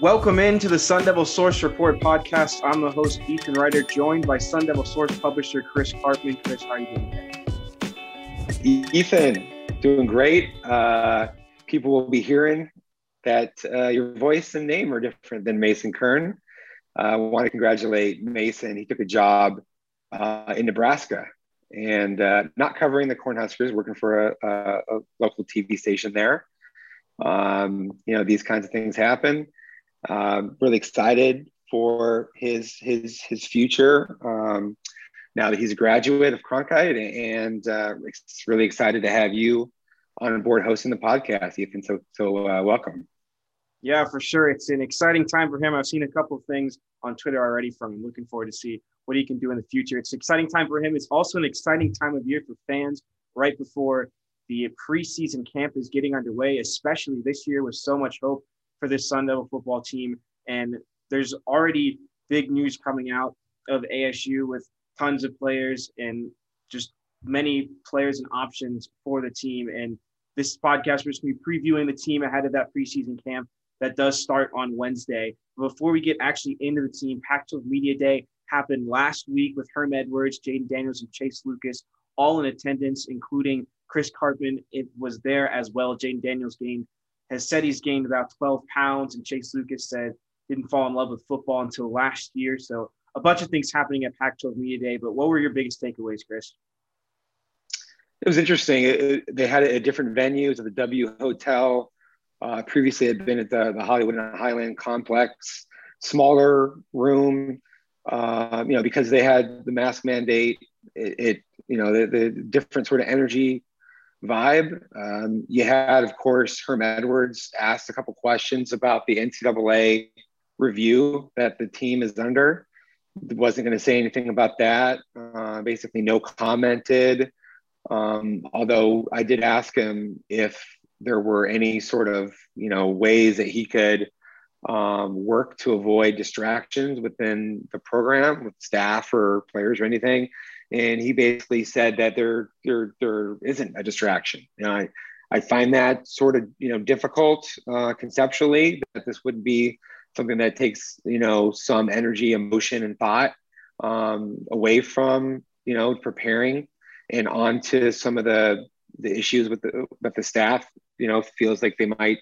Welcome into the Sun Devil Source Report podcast. I'm the host, Ethan Ryder, joined by Sun Devil Source publisher Chris Karpman. Chris, how are you doing today? Ethan, doing great. Uh, people will be hearing that uh, your voice and name are different than Mason Kern. Uh, I want to congratulate Mason. He took a job uh, in Nebraska and uh, not covering the Cornhuskers, working for a, a, a local TV station there. Um, you know, these kinds of things happen. Um, really excited for his his his future. Um, now that he's a graduate of Cronkite, and uh, really excited to have you on board hosting the podcast, Ethan. So so uh, welcome. Yeah, for sure. It's an exciting time for him. I've seen a couple of things on Twitter already from him. Looking forward to see what he can do in the future. It's an exciting time for him. It's also an exciting time of year for fans right before the preseason camp is getting underway, especially this year with so much hope for this Sun Devil football team. And there's already big news coming out of ASU with tons of players and just many players and options for the team. And this podcast, we're just going to be previewing the team ahead of that preseason camp that does start on Wednesday. Before we get actually into the team, Pac-12 Media Day happened last week with Herm Edwards, Jayden Daniels, and Chase Lucas all in attendance, including Chris Karpman. It was there as well. Jayden Daniels gained has said he's gained about 12 pounds, and Chase Lucas said didn't fall in love with football until last year. So a bunch of things happening at Pac-12 Media Day. But what were your biggest takeaways, Chris? It was interesting. It, they had it at different venues at the W Hotel. Uh, previously, had been at the, the Hollywood and Highland complex, smaller room. Uh, you know, because they had the mask mandate, it, it you know the, the, different sort of energy vibe. Um, you had, of course, Herm Edwards asked a couple questions about the NCAA review that the team is under. Wasn't going to say anything about that. Uh, basically, no commented. Um, although I did ask him if there were any sort of you know ways that he could um, work to avoid distractions within the program with staff or players or anything and he basically said that there there there isn't a distraction. I I find that sort of you know difficult uh, conceptually that this would be something that takes you know some energy, emotion, and thought um, away from you know preparing and onto some of the the issues with the that the staff you know feels like they might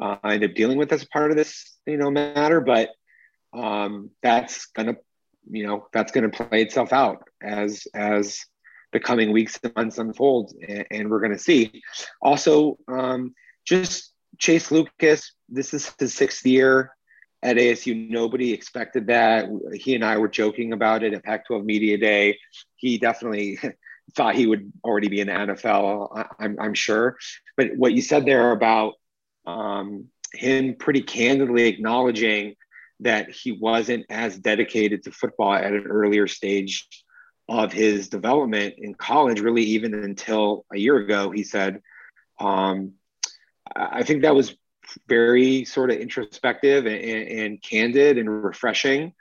uh, end up dealing with as part of this you know matter, but um, that's gonna you know that's going to play itself out as as the coming weeks and months unfold and, and we're going to see. Also um, just chase lucas this is his sixth year at asu nobody expected that. He and i were joking about it at pac 12 media day. He definitely thought he would already be in the nfl i'm, I'm sure. But what you said there about um, him pretty candidly acknowledging that he wasn't as dedicated to football at an earlier stage of his development in college, really, even until a year ago, he said. Um, I think that was very sort of introspective and, and, candid and refreshing.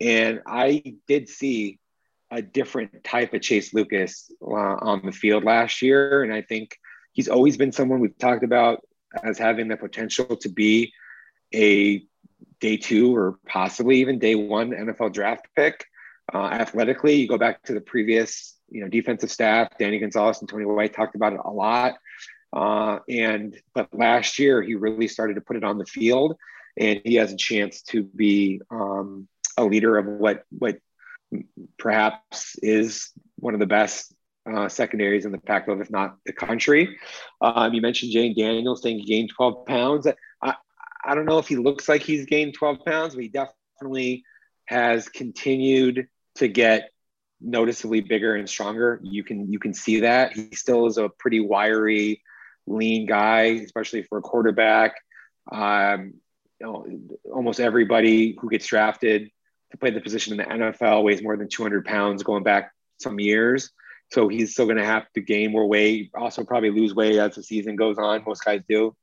And I did see a different type of Chase Lucas uh, on the field last year. And I think he's always been someone we've talked about as having the potential to be a day two or possibly even day one NFL draft pick. Uh, athletically, you go back to the previous, you know, defensive staff. Danny Gonzales and Tony White talked about it a lot. Uh, and but last year he really started to put it on the field, and he has a chance to be um, a leader of what what perhaps is one of the best uh, secondaries in the Pac-12, if not the country. Um, you mentioned Jayden Daniels saying he gained 12 pounds. I, don't know if he looks like he's gained 12 pounds, but he definitely has continued to get noticeably bigger and stronger. You can you can see that he still is a pretty wiry, lean guy, especially for a quarterback. Um, you know, almost everybody who gets drafted to play the position in the NFL weighs more than 200 pounds going back some years. So he's still going to have to gain more weight. Also, probably lose weight as the season goes on. Most guys do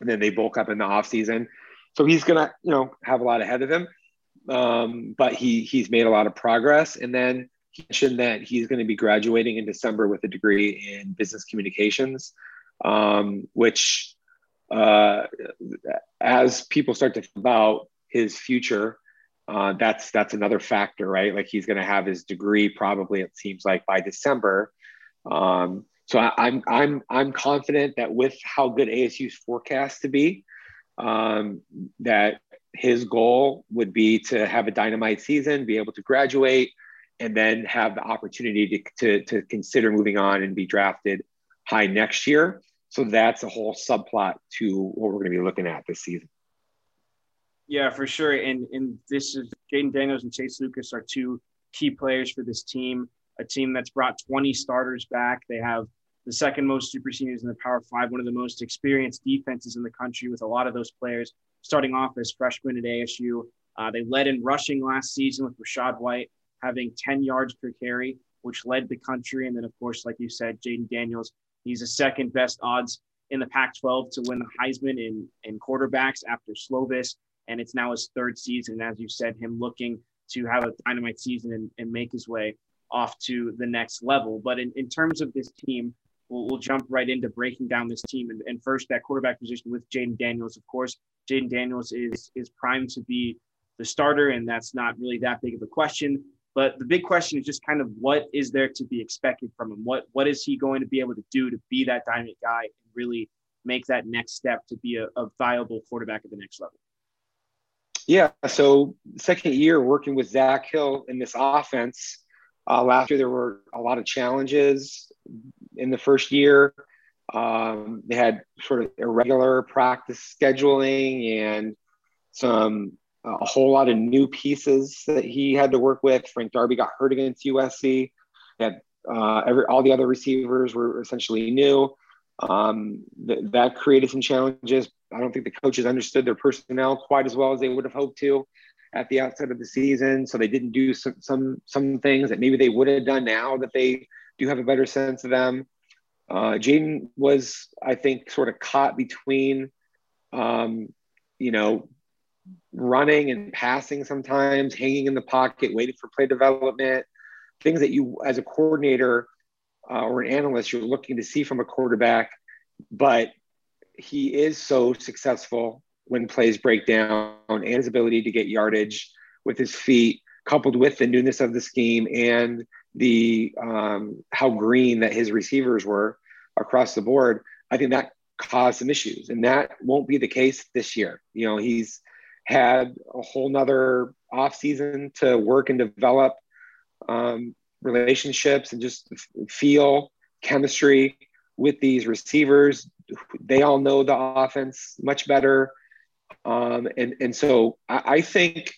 and then they bulk up in the off season. So he's gonna, you know, have a lot ahead of him. Um, but he he's made a lot of progress. And then he mentioned that he's going to be graduating in December with a degree in business communications, um, which uh, as people start to think about his future, uh, that's that's another factor, right? Like he's going to have his degree probably it seems like by December. Um, so I, am I'm, I'm I'm confident that with how good ASU's forecast to be, um, that his goal would be to have a dynamite season, be able to graduate, and then have the opportunity to, to, to consider moving on and be drafted high next year. So that's a whole subplot to what we're going to be looking at this season. Yeah, for sure. And and this is Jayden Daniels and Chase Lucas are two key players for this team. A team that's brought 20 starters back. They have the second most super seniors in the Power Five, one of the most experienced defenses in the country, with a lot of those players starting off as freshmen at ASU. Uh, they led in rushing last season with Rachaad White having 10 yards per carry, which led the country. And then, of course, like you said, Jayden Daniels, he's the second best odds in the Pac 12 to win the Heisman in, in quarterbacks after Slovis and it's now his third season. As you said, him looking to have a dynamite season and, and make his way off to the next level. But in, in terms of this team, we'll, we'll jump right into breaking down this team. And, and first, that quarterback position with Jayden Daniels. Of course, Jayden Daniels is is primed to be the starter, and that's not really that big of a question. But the big question is just kind of what is there to be expected from him? What what is he going to be able to do to be that dynamic guy and really make that next step to be a, a viable quarterback at the next level? Yeah. So second year working with Zach Hill in this offense. Uh, last year there were a lot of challenges in the first year. Um, they had sort of irregular practice scheduling and some a whole lot of new pieces that he had to work with. Frank Darby got hurt against USC. Had uh, every all the other receivers were essentially new. Um, th- that created some challenges. I don't think the coaches understood their personnel quite as well as they would have hoped to at the outset of the season. So they didn't do some some some things that maybe they would have done now that they do have a better sense of them. Uh, Jayden was, I think, sort of caught between, um, you know, running and passing sometimes, hanging in the pocket, waiting for play development, things that you, as a coordinator uh, or an analyst, you're looking to see from a quarterback. But he is so successful when plays break down and his ability to get yardage with his feet, coupled with the newness of the scheme and the um, how green that his receivers were across the board. I think that caused some issues, and that won't be the case this year. You know, he's had a whole nother offseason to work and develop um, relationships and just feel chemistry with these receivers. They all know the offense much better. Um, and, and so I, I think,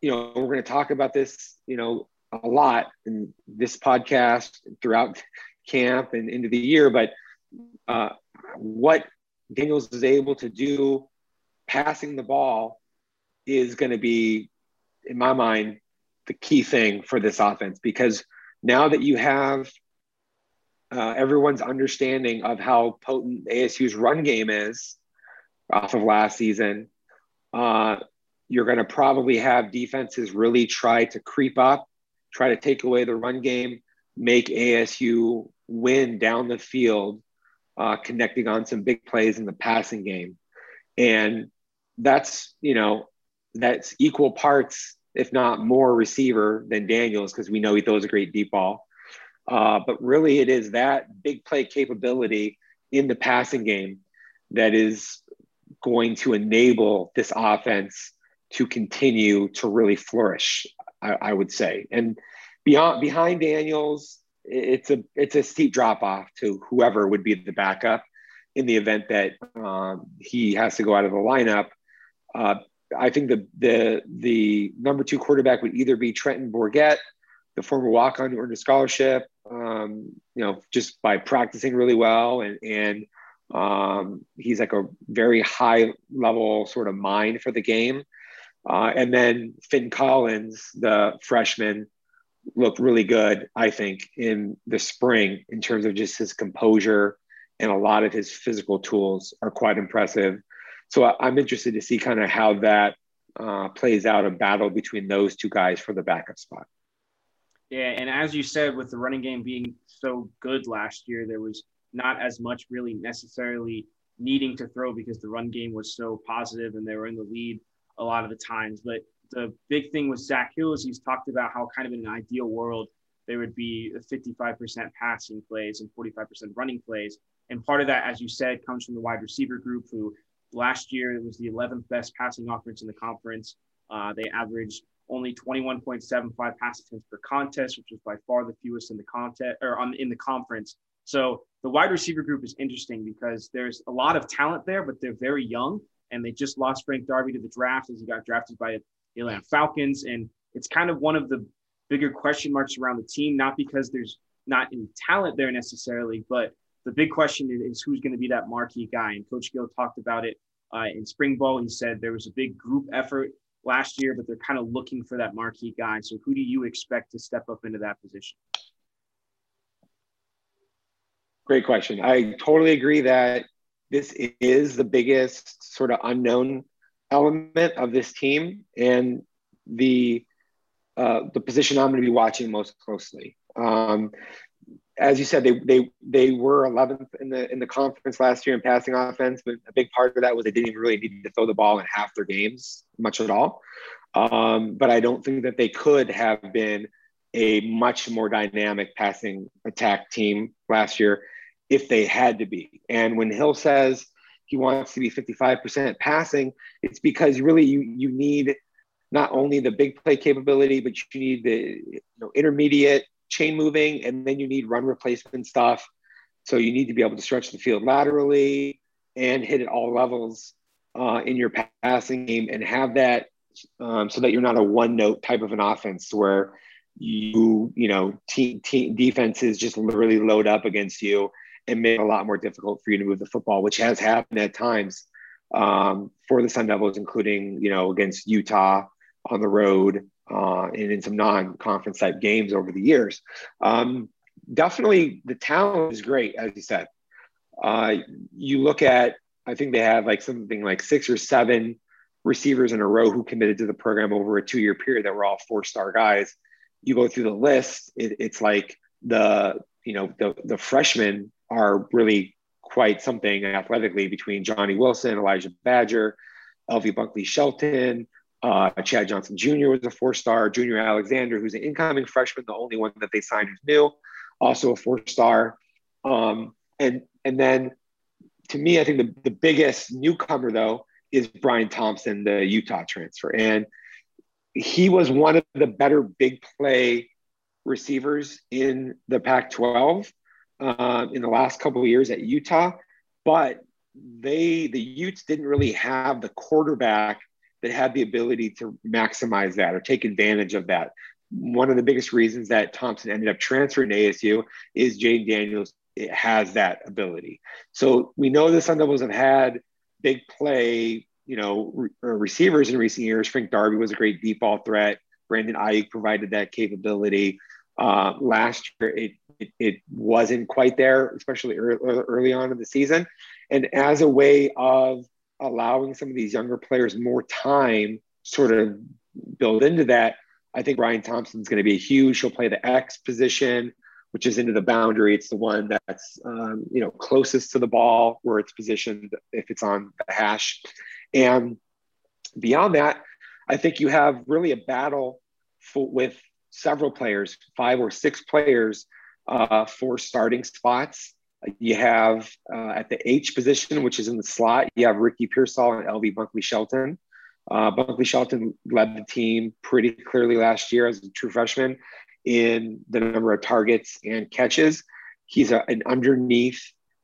you know, we're going to talk about this, you know, a lot in this podcast throughout camp and into the year, but uh, what Daniels is able to do passing the ball is going to be, in my mind, the key thing for this offense because now that you have uh, everyone's understanding of how potent ASU's run game is off of last season, uh, you're going to probably have defenses really try to creep up, try to take away the run game, make ASU win down the field, uh, connecting on some big plays in the passing game. And that's, you know, that's equal parts, if not more receiver than Daniels, because we know he throws a great deep ball. Uh, but really, it is that big play capability in the passing game that is going to enable this offense to continue to really flourish. I, I would say, and beyond behind Daniels, it's a it's a steep drop off to whoever would be the backup in the event that um, he has to go out of the lineup. Uh, I think the the the number two quarterback would either be Trenton Bourguet, the former walk on who earned a scholarship, um, you know, just by practicing really well. And, and um, he's like a very high level sort of mind for the game. Uh, and then Finn Collins, the freshman, looked really good, I think, in the spring in terms of just his composure and a lot of his physical tools are quite impressive. So I'm interested to see kind of how that uh, plays out a battle between those two guys for the backup spot. Yeah, and as you said, with the running game being so good last year, there was not as much really necessarily needing to throw because the run game was so positive and they were in the lead a lot of the times. But the big thing with Zach Hill is he's talked about how kind of in an ideal world there would be 55% passing plays and 45% running plays. And part of that, as you said, comes from the wide receiver group, who last year was the 11th best passing offense in the conference. Uh, they averaged only 21.75 pass attempts per contest, which was by far the fewest in the contest or on, in the conference. So the wide receiver group is interesting because there's a lot of talent there, but they're very young, and they just lost Frank Darby to the draft as he got drafted by the Atlanta Falcons, and it's kind of one of the bigger question marks around the team, not because there's not any talent there necessarily, but the big question is who's going to be that marquee guy. And Coach Gill talked about it uh, in spring ball. He said there was a big group effort last year, but they're kind of looking for that marquee guy. So who do you expect to step up into that position? Great question. I totally agree that this is the biggest sort of unknown element of this team and the uh, the position I'm going to be watching most closely. Um, as you said, they they they were 11th in the in the conference last year in passing offense, but a big part of that was they didn't even really need to throw the ball in half their games, much at all. Um, but I don't think that they could have been a much more dynamic passing attack team last year if they had to be. And when Hill says he wants to be 55% passing, it's because really you you need not only the big play capability, but you need the you know, intermediate chain moving, and then you need run replacement stuff. So you need to be able to stretch the field laterally and hit at all levels uh, in your passing game and have that um, so that you're not a one note type of an offense where you, you know, team, team defenses just literally load up against you and make it a lot more difficult for you to move the football, which has happened at times um, for the Sun Devils, including, you know, against Utah on the road uh, and in some non-conference type games over the years. Um, definitely, the talent is great, as you said. Uh, you look at, I think they have like something like six or seven receivers in a row who committed to the program over a two-year period that were all four-star guys. You go through the list, it, it's like the you know the the freshmen are really quite something athletically between Johnny Wilson, Elijah Badger, LV Bunkley Shelton, uh, Chad Johnson Jr. was a four star. Junior Alexander, who's an incoming freshman, the only one that they signed who's new, also a four star. Um, and and then to me, I think the, the biggest newcomer though is Bryan Thompson, the Utah transfer, and he was one of the better big play receivers in the Pac-12 uh, in the last couple of years at Utah, but they the Utes didn't really have the quarterback that had the ability to maximize that or take advantage of that. One of the biggest reasons that Thompson ended up transferring to ASU is Jayden Daniels has that ability. So we know the Sun Devils have had big play, you know, re- receivers in recent years. Frank Darby was a great deep ball threat. Brandon Aiyuk provided that capability. Uh, last year, it, it, it wasn't quite there, especially early, early on in the season. And as a way of allowing some of these younger players more time sort of build into that. I think Bryan Thompson's going to be huge. He'll play the X position, which is into the boundary. It's the one that's um, you know closest to the ball where it's positioned if it's on the hash. And beyond that, I think you have really a battle for, with several players, five or six players uh, for starting spots. You have uh, at the H position, which is in the slot, you have Ricky Pearsall and LV Bunkley Shelton. Uh, Bunkley Shelton led the team pretty clearly last year as a true freshman in the number of targets and catches. He's a, an underneath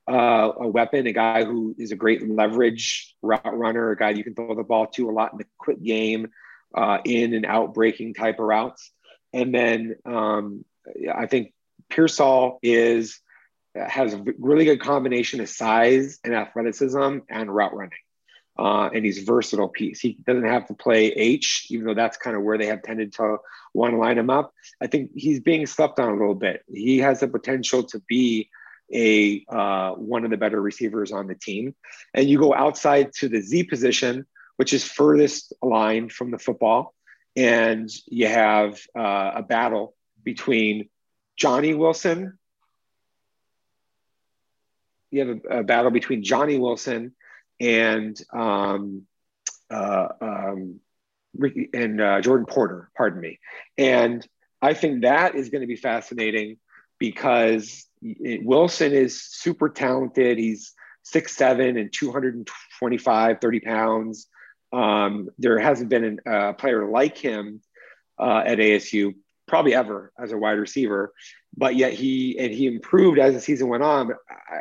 uh, a weapon, a guy who is a great leverage route runner, a guy you can throw the ball to a lot in the quick game, uh, in and out breaking type of routes. And then um, I think Pearsall is has a really good combination of size and athleticism and route running. Uh, and he's versatile piece. He doesn't have to play H, even though that's kind of where they have tended to want to line him up. I think he's being slept on a little bit. He has the potential to be a uh, one of the better receivers on the team. And you go outside to the Z position, which is furthest aligned from the football, and you have uh, a battle between Johnny Wilson you have a, a battle between Johnny Wilson and um, uh, um, Ricky and uh, Geordon Porter, pardon me. And I think that is going to be fascinating because it, Wilson is super talented. He's six seven and 225, 30 pounds. Um, there hasn't been a uh, player like him uh, at ASU probably ever as a wide receiver, but yet he and he improved as the season went on. But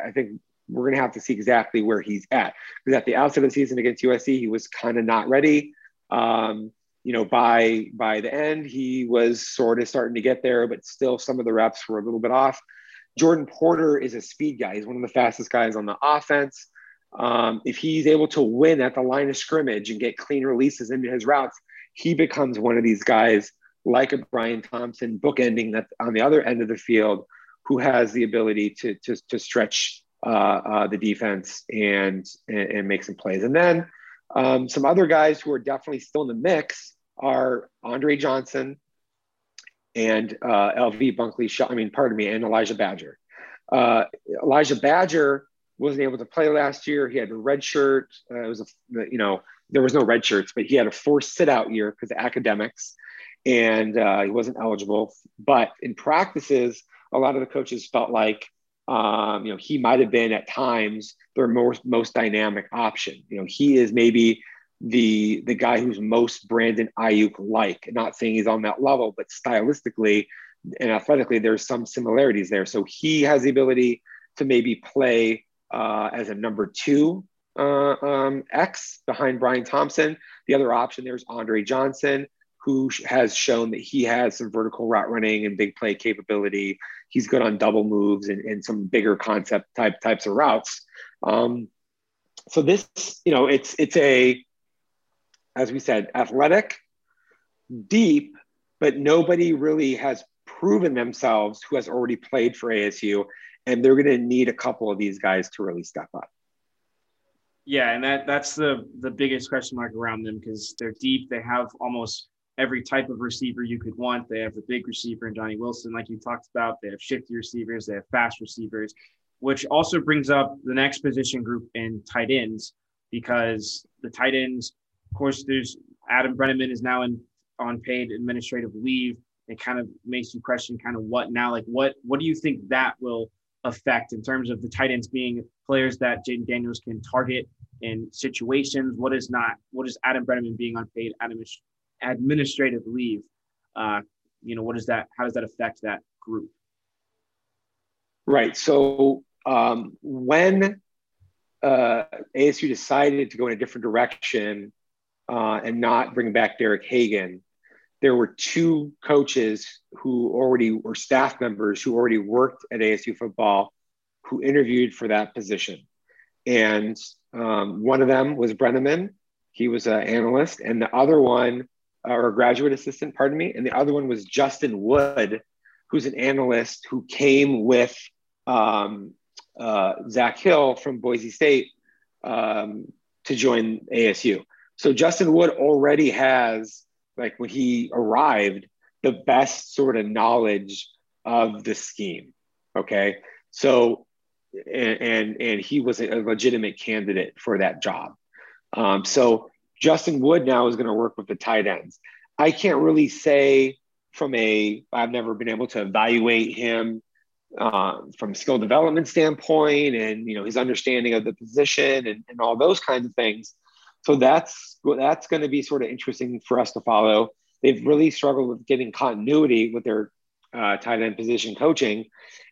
I think we're going to have to see exactly where he's at because at the outset of the season against USC, he was kind of not ready. Um, you know, by by the end, he was sort of starting to get there, but still some of the reps were a little bit off. Geordon Porter is a speed guy. He's one of the fastest guys on the offense. Um, if he's able to win at the line of scrimmage and get clean releases into his routes, he becomes one of these guys like a Bryan Thompson bookending that on the other end of the field who has the ability to, to, to stretch uh, uh, the defense and, and, and, make some plays. And then um, some other guys who are definitely still in the mix are Andre Johnson and uh, LV Bunkley, I mean, pardon me, and Elijah Badger. Uh, Elijah Badger wasn't able to play last year. He had a red shirt. Uh, it was a, you know, there was no red shirts, but he had a forced sit out year because of academics and uh, he wasn't eligible. But in practices, a lot of the coaches felt like um, you know he might have been at times their most most dynamic option. You know, he is maybe the the guy who's most Brandon Aiyuk like. Not saying he's on that level, but stylistically and athletically, there's some similarities there. So he has the ability to maybe play uh, as a number two uh, um, X behind Bryan Thompson. The other option there is Andre Johnson who has shown that he has some vertical route running and big play capability. He's good on double moves and, and some bigger concept type types of routes. Um, so this, you know, it's it's a, as we said, athletic, deep, but nobody really has proven themselves who has already played for ASU, and they're going to need a couple of these guys to really step up. Yeah, and that that's the the biggest question mark around them because they're deep. They have almost every type of receiver you could want. They have the big receiver and Johnny Wilson, like you talked about. They have shifty receivers. They have fast receivers, which also brings up the next position group in tight ends because the tight ends, of course, there's Adam Breneman is now in on paid administrative leave. It kind of makes you question kind of what now, like what what do you think that will affect in terms of the tight ends being players that Jayden Daniels can target in situations? What is not? What is Adam Breneman being unpaid administrative leave, uh, you know, what does that, how does that affect that group? Right. So um, when uh, ASU decided to go in a different direction uh, and not bring back Derek Hagan, there were two coaches who already were staff members who already worked at ASU football who interviewed for that position. And um, one of them was Breneman. He was an analyst. And the other one or a graduate assistant, pardon me. And the other one was Justin Wood, who's an analyst who came with um, uh, Zach Hill from Boise State um, to join ASU. So Justin Wood already has, like when he arrived, the best sort of knowledge of the scheme. Okay. So, and, and, and he was a legitimate candidate for that job. Um, so Justin Wood now is going to work with the tight ends. I can't really say from a, I've never been able to evaluate him uh, from skill development standpoint and, you know, his understanding of the position and, and all those kinds of things. So that's, that's going to be sort of interesting for us to follow. They've really struggled with getting continuity with their uh, tight end position coaching.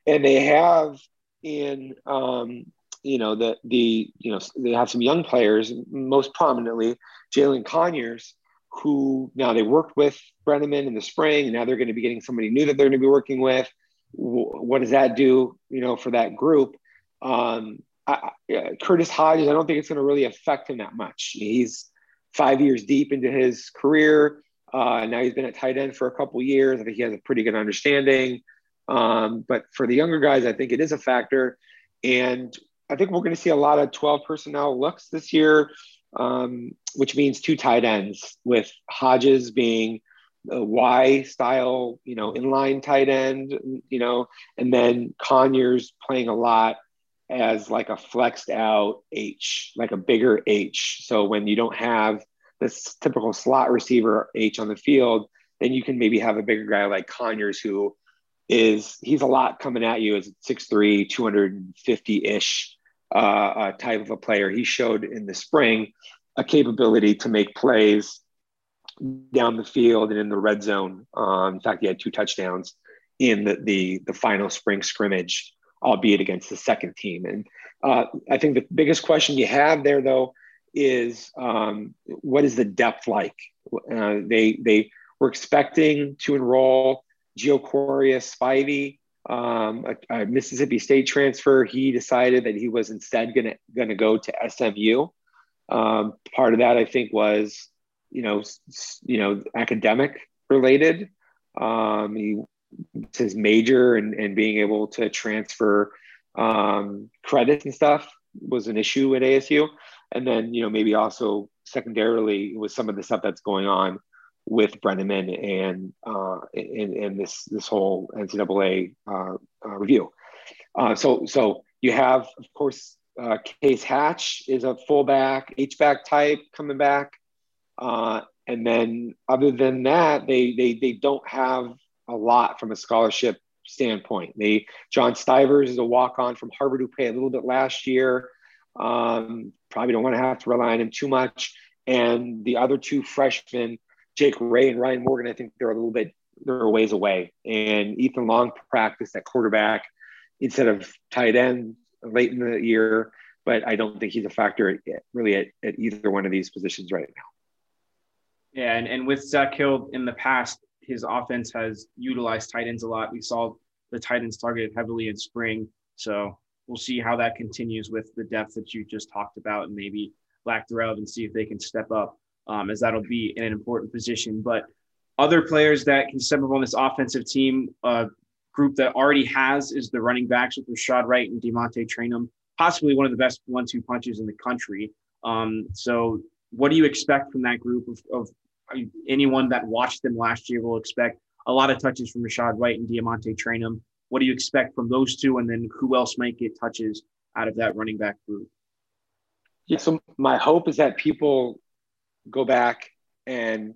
And they have in, um, you know, the, the, you know, they have some young players, most prominently Jalen Conyers, who now they worked with Breneman in the spring, and now they're going to be getting somebody new that they're going to be working with. What does that do, you know, for that group? Um, I, Curtis Hodges, I don't think it's going to really affect him that much. He's five years deep into his career. Uh, now he's been at tight end for a couple years. I think he has a pretty good understanding. Um, but for the younger guys, I think it is a factor. And I think we're going to see a lot of 12 personnel looks this year, um, which means two tight ends, with Hodges being a Y style, you know, inline tight end, you know, and then Conyers playing a lot as like a flexed out H, like a bigger H. So when you don't have this typical slot receiver H on the field, then you can maybe have a bigger guy like Conyers who is he's a lot coming at you as 6'3, 250 ish uh, uh, type of a player. He showed in the spring a capability to make plays down the field and in the red zone. Um, in fact, he had two touchdowns in the, the, the final spring scrimmage, albeit against the second team. And uh, I think the biggest question you have there, though, is um, what is the depth like? Uh, they they were expecting to enroll Geor'Quarius Spivey, um, a, a, Mississippi State transfer. He decided that he was instead going to go to SMU. Um, part of that, I think, was you know s- you know academic related. Um, he his major and, and being able to transfer um, credits and stuff was an issue at ASU. And then, you know, maybe also secondarily with some of the stuff that's going on with Breneman and uh, and this this whole NCAA uh, uh, review. Uh, so so you have of course uh, Case Hatch is a fullback H back type coming back, and then other than that they they they don't have a lot from a scholarship standpoint. They John Stivers is a walk on from Harvard who played a little bit last year. Um, probably don't want to have to rely on him too much. And the other two freshmen, Jake Ray and Ryan Morgan, I think they're a little bit they're a ways away. And Ethan Long practiced at quarterback instead of tight end late in the year, but I don't think he's a factor really at, at either one of these positions right now. Yeah, and, and with Zach Hill in the past, his offense has utilized tight ends a lot. We saw the tight ends targeted heavily in spring. So we'll see how that continues with the depth that you just talked about and maybe lack thereof and see if they can step up um, as that'll be in an important position. But other players that can step up on this offensive team, uh, group that already has is the running backs with Rachaad Wright and DeaMonte Trayanum, possibly one of the best one-two punches in the country. Um, so what do you expect from that group of, of anyone that watched them last year will expect a lot of touches from Rachaad Wright and DeaMonte Trayanum. What do you expect from those two? And then who else might get touches out of that running back group? Yeah, so my hope is that people go back and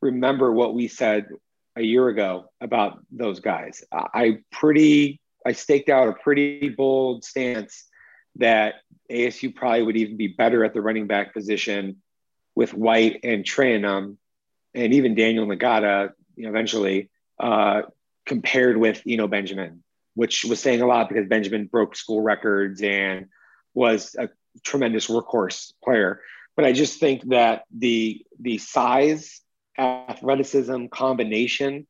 remember what we said a year ago about those guys. I pretty I staked out a pretty bold stance that ASU probably would even be better at the running back position with White and Trayanum and even Daniyel Ngata, you know, eventually uh, compared with Eno Benjamin, which was saying a lot because Benjamin broke school records and was a tremendous workhorse player. But I just think that the the size, athleticism combination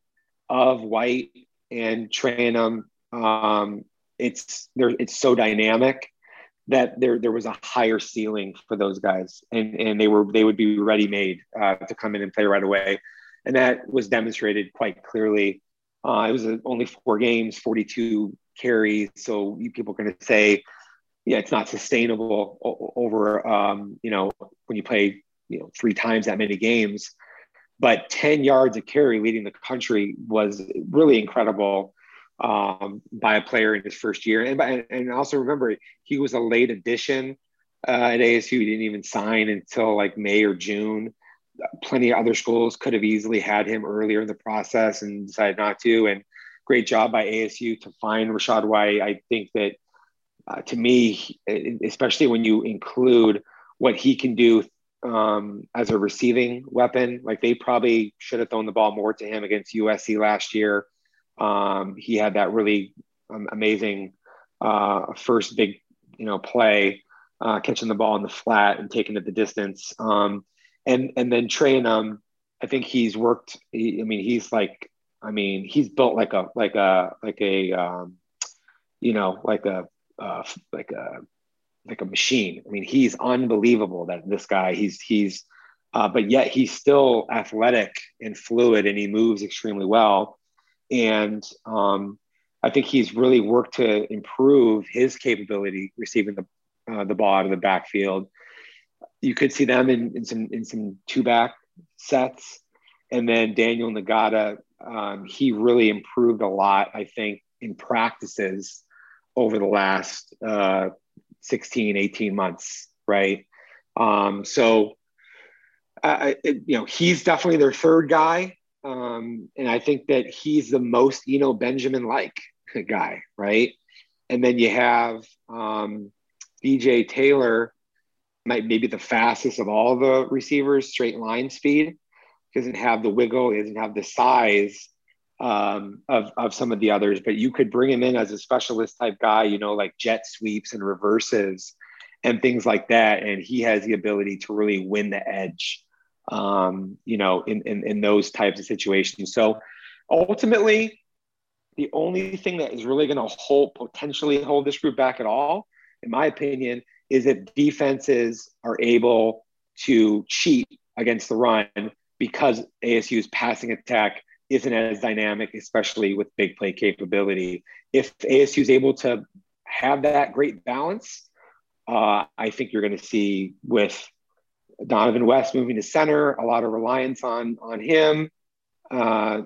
of White and Trayanum, um, it's there. It's so dynamic that there there was a higher ceiling for those guys, and and they were they would be ready made uh, to come in and play right away, and that was demonstrated quite clearly uh, it was only four games, 42 carries. So people are going to say, yeah, it's not sustainable over, um, you know, when you play, you know, three times that many games. But 10 yards of carry leading the country was really incredible um, by a player in his first year. And, and also remember, he was a late addition uh, at ASU. He didn't even sign until like May or June plenty of other schools could have easily had him earlier in the process and decided not to. And great job by ASU to find Rachaad White. I think that uh, to me, especially when you include what he can do um, as a receiving weapon, like they probably should have thrown the ball more to him against USC last year. Um, he had that really um, amazing uh, first big, you know, play, uh, catching the ball in the flat and taking it the distance. Um, and and then Trayanum, I think he's worked. He, I mean, he's like, I mean, he's built like a like a like a um, you know like a uh, like a like a machine. I mean, he's unbelievable. That this guy, he's he's, uh, but yet he's still athletic and fluid, and he moves extremely well. And um, I think he's really worked to improve his capability receiving the uh, the ball out of the backfield you could see them in, in some in some two back sets, and then Daniyel Ngata. um, he really improved a lot, I think, in practices over the last uh, 16, 18 months, right? Um, so, it, you know, he's definitely their third guy. Um, and I think that he's the most, know, Benjamin like guy, right? And then you have um, DJ Taylor, might maybe the fastest of all the receivers, straight line speed. Doesn't have the wiggle, doesn't have the size um, of, of some of the others, but you could bring him in as a specialist type guy, you know, like jet sweeps and reverses and things like that. And he has the ability to really win the edge, um, you know, in, in, in those types of situations. So ultimately, the only thing that is really going to hold potentially hold this group back at all, in my opinion, is if defenses are able to cheat against the run because ASU's passing attack isn't as dynamic, especially with big play capability. If ASU is able to have that great balance, uh, I think you're going to see with Dohnovan West moving to center, a lot of reliance on on him. Uh,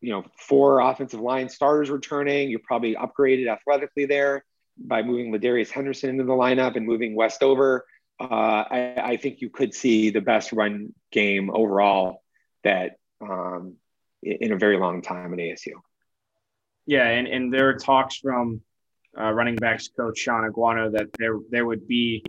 you know, four offensive line starters returning. You're probably upgraded athletically there by moving Ladarius Henderson into the lineup and moving West over. Uh, I, I, think you could see the best run game overall that um, in a very long time at ASU. Yeah, and, and there are talks from uh, running backs coach Shaun Aguano that there there would be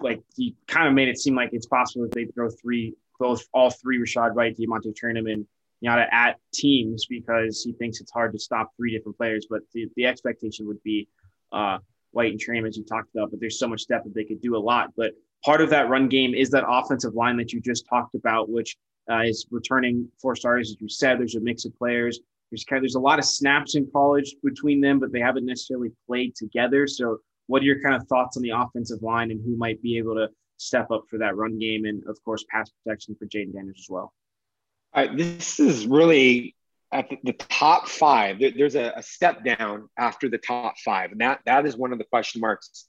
like he kind of made it seem like it's possible that they throw three both all three Rachaad White, Deamonte Trayanum, and Ngata at teams because he thinks it's hard to stop three different players. But the, the expectation would be uh, White and Trayanum, as you talked about. But there's so much depth that they could do a lot. But part of that run game is that offensive line that you just talked about, which uh, is returning four stars, as you said. There's a mix of players. There's kind of, there's a lot of snaps in college between them, but they haven't necessarily played together. So, what are your kind of thoughts on the offensive line and who might be able to step up for that run game and, of course, pass protection for Jayden Daniels as well? This is really at the, top five. There, there's a, a step down after the top five, and that that is one of the question marks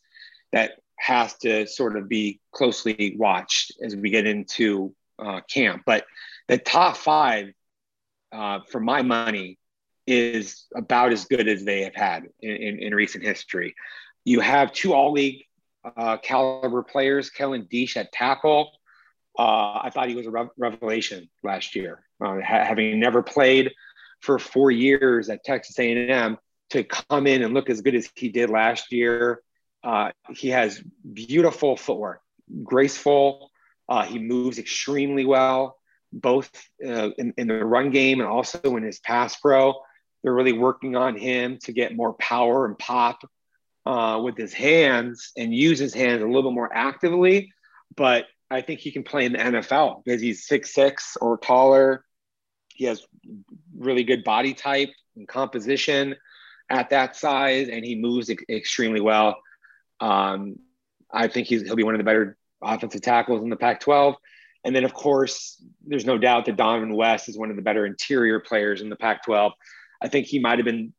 that has to sort of be closely watched as we get into uh, camp. But the top five, uh, for my money, is about as good as they have had in, in, in recent history. You have two all league uh, caliber players, Kellen Diesch at tackle. Uh, I thought he was a re- revelation last year, uh, ha- having never played for four years at Texas A&M to come in and look as good as he did last year. Uh, he has beautiful footwork, graceful, uh, he moves extremely well, both uh, in, in, the run game and also in his pass pro. They're really working on him to get more power and pop uh, with his hands and use his hands a little bit more actively. But I think he can play in the NFL because he's six six or taller. He has really good body type and composition at that size, and he moves ex- extremely well. Um, I think he'll be one of the better offensive tackles in the Pac 12. And then, of course, there's no doubt that Dohnovan West is one of the better interior players in the Pac 12. I think he might have been,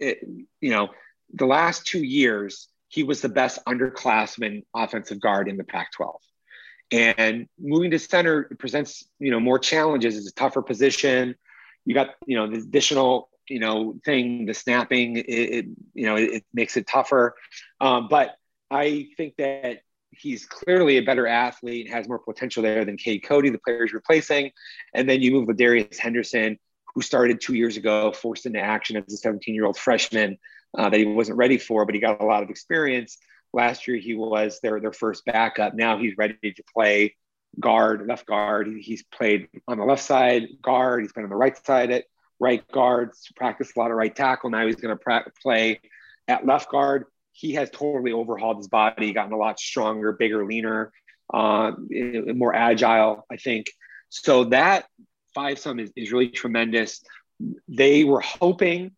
eh, you know, the last two years, he was the best underclassman offensive guard in the Pac 12. And moving to center presents, you know, more challenges. It's a tougher position. You got, you know, the additional, you know, thing, the snapping, it, it you know, it, it, makes it tougher. Um, but I think that he's clearly a better athlete, has more potential there than Cade Cody, the player he's replacing. And then you move with Darius Henderson, who started two years ago, forced into action as a 17 year old freshman uh, that he wasn't ready for, but he got a lot of experience. Last year, he was their, their first backup. Now he's ready to play guard, left guard. He's played on the left side guard. He's been on the right side at right guard, practiced a lot of right tackle. Now he's going to pra- play at left guard he has totally overhauled his body, gotten a lot stronger, bigger, leaner, uh, more agile, I think. So that five some is, is really tremendous. They were hoping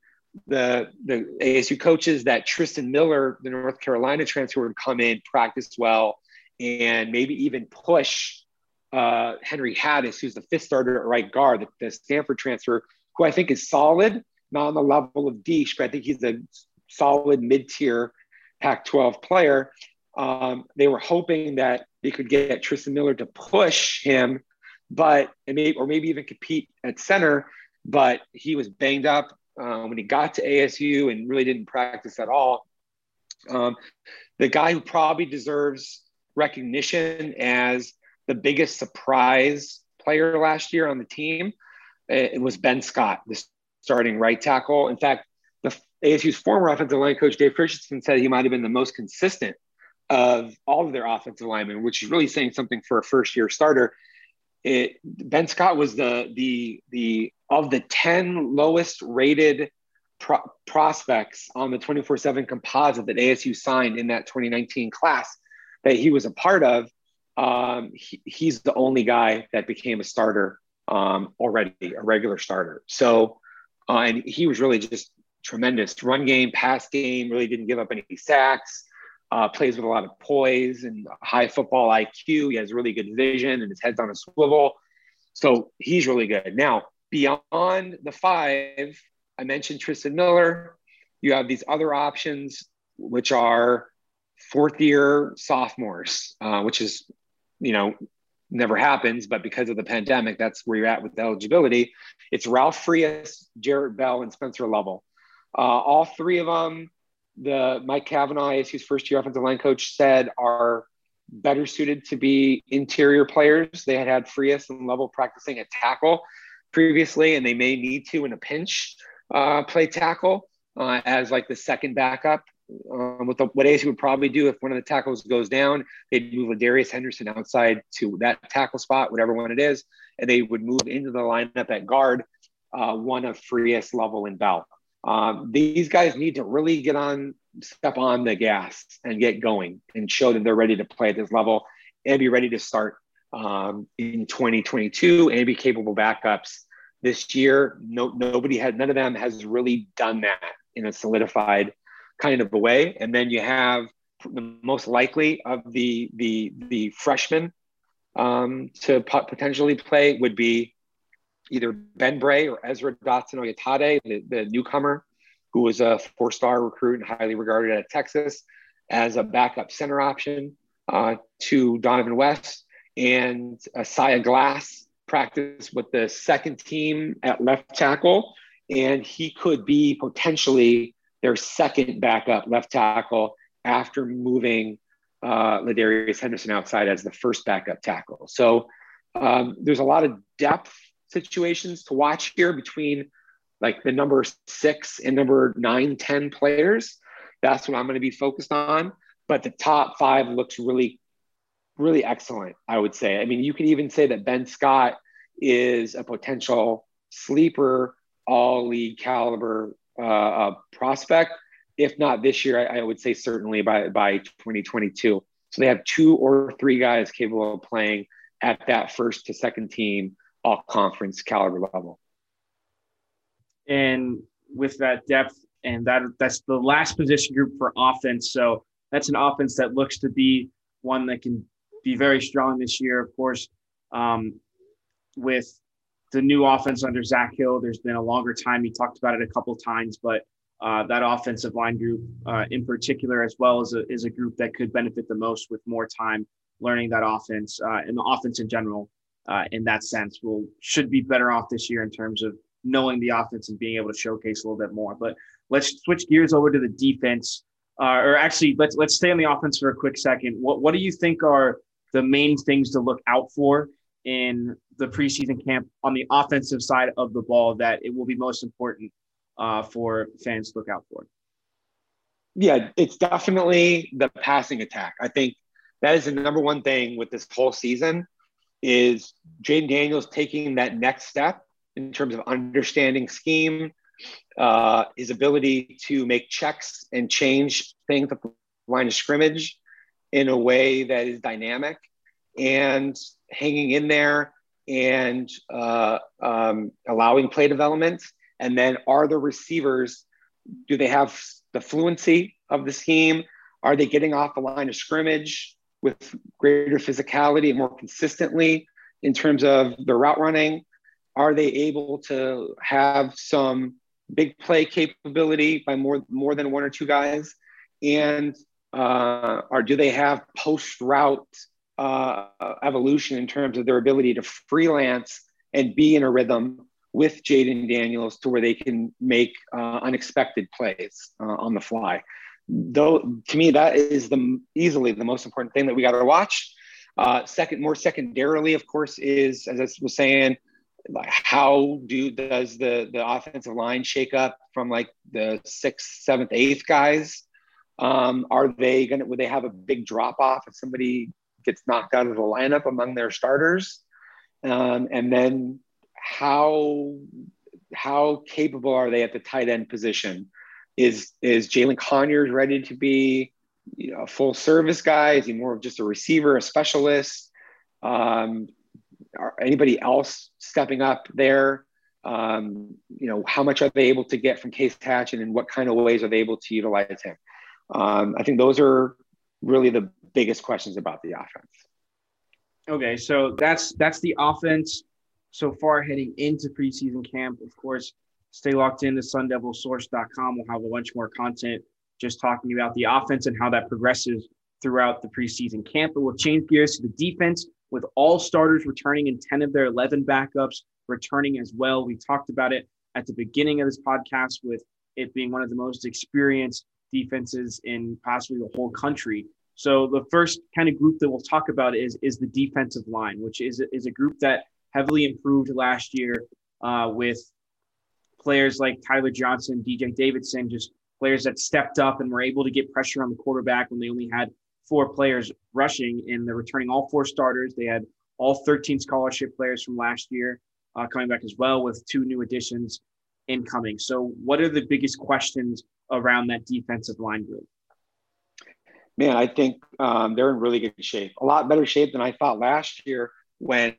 the the ASU coaches that Tristan Miller, the North Carolina transfer, would come in, practice well, and maybe even push uh, Henry Hattis, who's the fifth starter at right guard, the, the Stanford transfer, who I think is solid, not on the level of Diesch, but I think he's a solid mid tier Pac 12 player. Um, they were hoping that they could get Tristan Miller to push him, but and maybe, or maybe even compete at center. But he was banged up uh, when he got to ASU and really didn't practice at all. Um, the guy who probably deserves recognition as the biggest surprise player last year on the team it was Ben Scott, the starting right tackle. In fact, ASU's former offensive line coach Dave Christensen said he might have been the most consistent of all of their offensive linemen, which is really saying something for a first year starter. It, ben Scott was the the the of the 10 lowest rated pro, prospects on the 24/7 composite that ASU signed in that 2019 class that he was a part of. Um, he, he's the only guy that became a starter um, already, a regular starter. So, uh, and he was really just tremendous. Run game, pass game, really didn't give up any sacks. Uh, plays with a lot of poise and high football IQ. He has really good vision and his head's on a swivel. So he's really good. Now, beyond the five, I mentioned Tristan Miller. You have these other options, which are fourth year sophomores, uh, which is, you know, never happens, but because of the pandemic, that's where you're at with eligibility. It's Ralph Frias, Jarrett Bell, and Spencer Lovell. Uh, all three of them the Mike Cavanaugh, ASU's first year offensive line coach, said are better suited to be interior players. They had had Frias and Lovell practicing at tackle previously, and they may need to in a pinch uh, play tackle uh, as like the second backup. Um, with the, what ASU would probably do if one of the tackles goes down, they'd move Darius Henderson outside to that tackle spot, whatever one it is, and they would move into the lineup at guard, uh, one of Frias, Lovell, and Bell. Um, these guys need to really get on, step on the gas and get going and show that they're ready to play at this level and be ready to start um, in 2022 and be capable backups this year. No, nobody had, none of them has really done that in a solidified kind of a way. And then you have the most likely of the the the freshmen um, to potentially play would be either Ben Bray or Ezra Dotson Oyetade, the, the newcomer, who was a four-star recruit and highly regarded at Texas, as a backup center option uh, to Dohnovan West, and Isaiah Glass practice with the second team at left tackle, and he could be potentially their second backup left tackle after moving uh, Ladarius Henderson outside as the first backup tackle. So um, there's a lot of depth situations to watch here between like the number six and number nine, 10 players. That's what I'm going to be focused on. But the top five looks really, really excellent, I would say. I mean, you could even say that Ben Scott is a potential sleeper, all league caliber uh, uh, prospect. If not this year, I, I would say certainly by, by 2022. So they have two or three guys capable of playing at that first to second team all conference caliber level. And with that depth, and that that's the last position group for offense. So that's an offense that looks to be one that can be very strong this year. Of course, um, with the new offense under Zak Hill, there's been a longer time. He talked about it a couple times, but uh, that offensive line group uh, in particular, as well as a, is a group that could benefit the most with more time learning that offense uh, and the offense in general uh, in that sense will should be better off this year in terms of knowing the offense and being able to showcase a little bit more. But let's switch gears over to the defense, uh, or actually let's let's stay on the offense for a quick second. What what do you think are the main things to look out for in the preseason camp on the offensive side of the ball that it will be most important uh, for fans to look out for? Yeah, it's definitely the passing attack. I think that is the number one thing with this whole season is Jayden Daniels taking that next step in terms of understanding scheme, uh, his ability to make checks and change things at the line of scrimmage in a way that is dynamic and hanging in there and uh, um, allowing play development. And then are the receivers, do they have the fluency of the scheme? Are they getting off the line of scrimmage? With greater physicality and more consistently in terms of the route running? Are they able to have some big play capability by more more than one or two guys? And uh, or do they have post route uh, evolution in terms of their ability to freelance and be in a rhythm with Jayden Daniels to where they can make uh, unexpected plays uh, on the fly? Though to me that is the easily the most important thing that we got to watch. Uh, second, more secondarily, of course, is as I was saying, like how do does the the offensive line shake up from like the sixth, seventh, eighth guys? Um, are they gonna would they have a big drop off if somebody gets knocked out of the lineup among their starters? Um, and then how how capable are they at the tight end position? Is is Jalen Conyers ready to be you know, a full service guy? Is he more of just a receiver, a specialist? Um, are anybody else stepping up there? Um, you know, how much are they able to get from Case Hatch, and in what kind of ways are they able to utilize him? Um, I think those are really the biggest questions about the offense. Okay, so that's that's the offense so far heading into preseason camp. Of course, stay locked in to sundevilsource.com. We'll have a bunch more content just talking about the offense and how that progresses throughout the preseason camp. But we'll change gears to the defense with all starters returning and 10 of their 11 backups returning as well. We talked about it at the beginning of this podcast with it being one of the most experienced defenses in possibly the whole country. So the first kind of group that we'll talk about is is the defensive line, which is is a group that heavily improved last year uh, with players like Tyler Johnson, DJ Davidson, just players that stepped up and were able to get pressure on the quarterback when they only had four players rushing, and they're returning all four starters. They had all 13 scholarship players from last year uh, coming back as well, with two new additions incoming. So, what are the biggest questions around that defensive line group? Man, I think um, they're in really good shape. A lot better shape than I thought last year when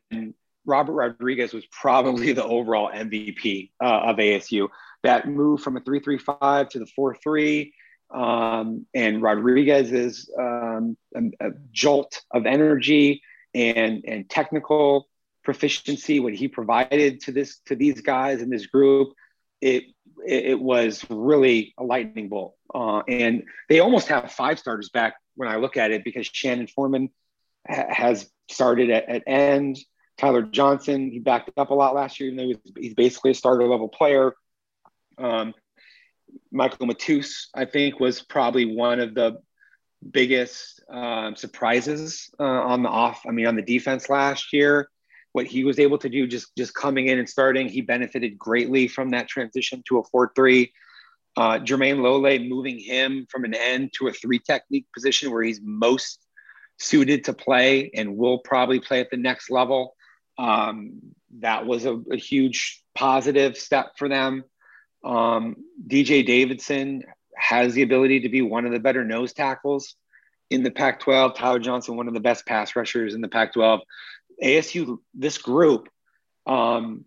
Robert Rodriguez was probably the overall MVP uh, of ASU. That move from a 3-3-5 to the 4-3 um, and Rodriguez's um, a, a jolt of energy and and technical proficiency, what he provided to this to these guys in this group, it it, was really a lightning bolt. Uh, and they almost have five starters back when I look at it because Shannon Forman ha- has started at, at end. Tyler Johnson, he backed up a lot last year, even though he's, basically a starter level player. Um, Michael Matus, I think, was probably one of the biggest um, surprises uh, on the off. I mean, on the defense last year, what he was able to do just just coming in and starting, he benefited greatly from that transition to a four three. Uh, Jermayne Lole moving him from an end to a three technique position where he's most suited to play and will probably play at the next level. Um, that was a, a, huge positive step for them. Um, DJ Davidson has the ability to be one of the better nose tackles in the Pac 12. Tyler Johnson, one of the best pass rushers in the Pac 12. ASU, this group, um,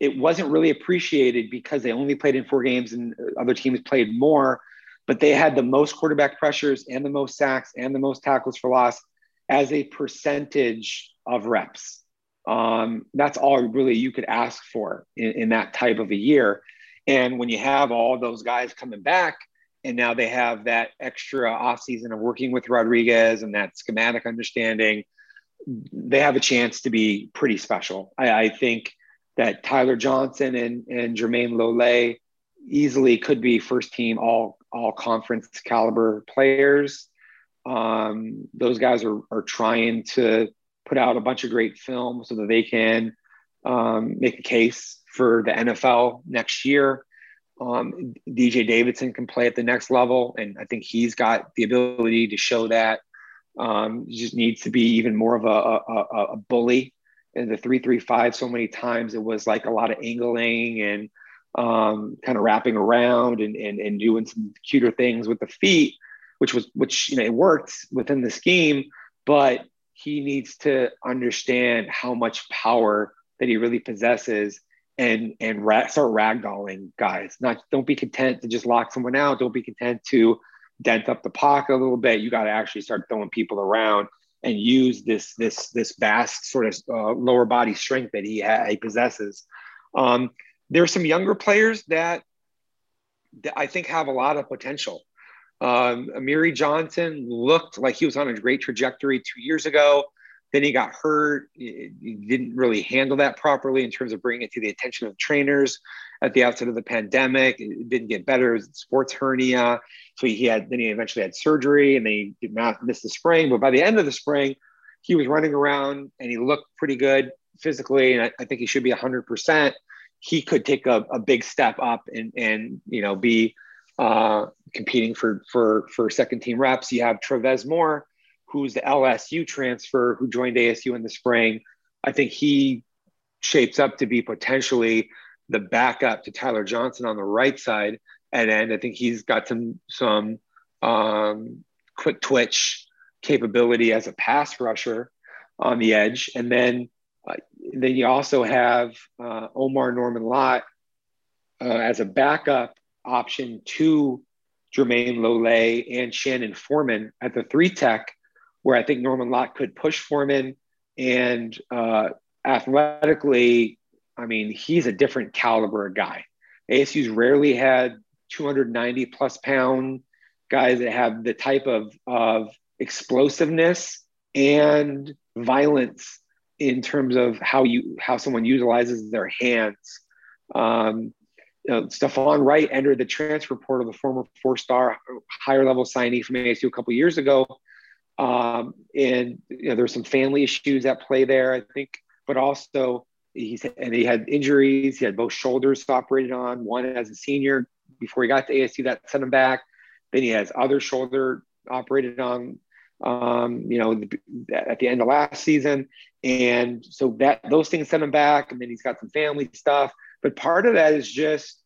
it wasn't really appreciated because they only played in four games and other teams played more, but they had the most quarterback pressures and the most sacks and the most tackles for loss as a percentage of reps. Um, that's all really you could ask for in, in that type of a year. And when you have all those guys coming back, and now they have that extra offseason of working with Rodriguez and that schematic understanding, they have a chance to be pretty special. I, I think that Tyler Johnson and, and Jermayne Lole easily could be first team all all conference caliber players. Um, those guys are, are trying to put out a bunch of great film so that they can um, make a case for the NFL next year. Um, DJ Davidson can play at the next level, and I think he's got the ability to show that. Um, he just needs to be even more of a, a, a bully. In the three three five, so many times it was like a lot of angling and um, kind of wrapping around and, and and doing some cuter things with the feet, which was which you know it worked within the scheme, but he needs to understand how much power that he really possesses and and ra- start ragdolling guys. Not don't be content to just lock someone out. Don't be content to dent up the pocket a little bit. You got to actually start throwing people around and use this this this vast sort of uh, lower body strength that he, ha- he possesses. Um, there are some younger players that, that I think have a lot of potential. Um, Amiri Johnson looked like he was on a great trajectory two years ago. Then he got hurt. He didn't really handle that properly in terms of bringing it to the attention of trainers at the outset of the pandemic. It didn't get better. It was sports hernia. So he had, then he eventually had surgery and they did not miss the spring. But by the end of the spring, he was running around and he looked pretty good physically. And I, I think he should be 100%. He could take a, a big step up and, and, you know, be uh, competing for, for, for second team reps. You have Travez Moore who's the LSU transfer who joined ASU in the spring. I think he shapes up to be potentially the backup to Tyler Johnson on the right side. And then I think he's got some some um, quick twitch capability as a pass rusher on the edge. And then uh, then you also have uh, Omarr Norman Lott uh, as a backup option to Jermayne Lole and Shannon Forman at the three tech where I think Norman Lott could push Forman and uh, athletically, I mean, he's a different caliber guy. ASU's rarely had 290 plus pound guys that have the type of, of explosiveness and violence in terms of how you how someone utilizes their hands. Um, know, Stephon Wright entered the transfer portal, the former four-star higher level signee from ASU a couple years ago. Um, and you know, there's some family issues at play there, I think, but also he's and he had injuries. He had both shoulders operated on, one as a senior before he got to ASU that sent him back. Then he has other shoulder operated on, um, you know, at the end of last season. And so that those things sent him back. And then he's got some family stuff. But part of that is just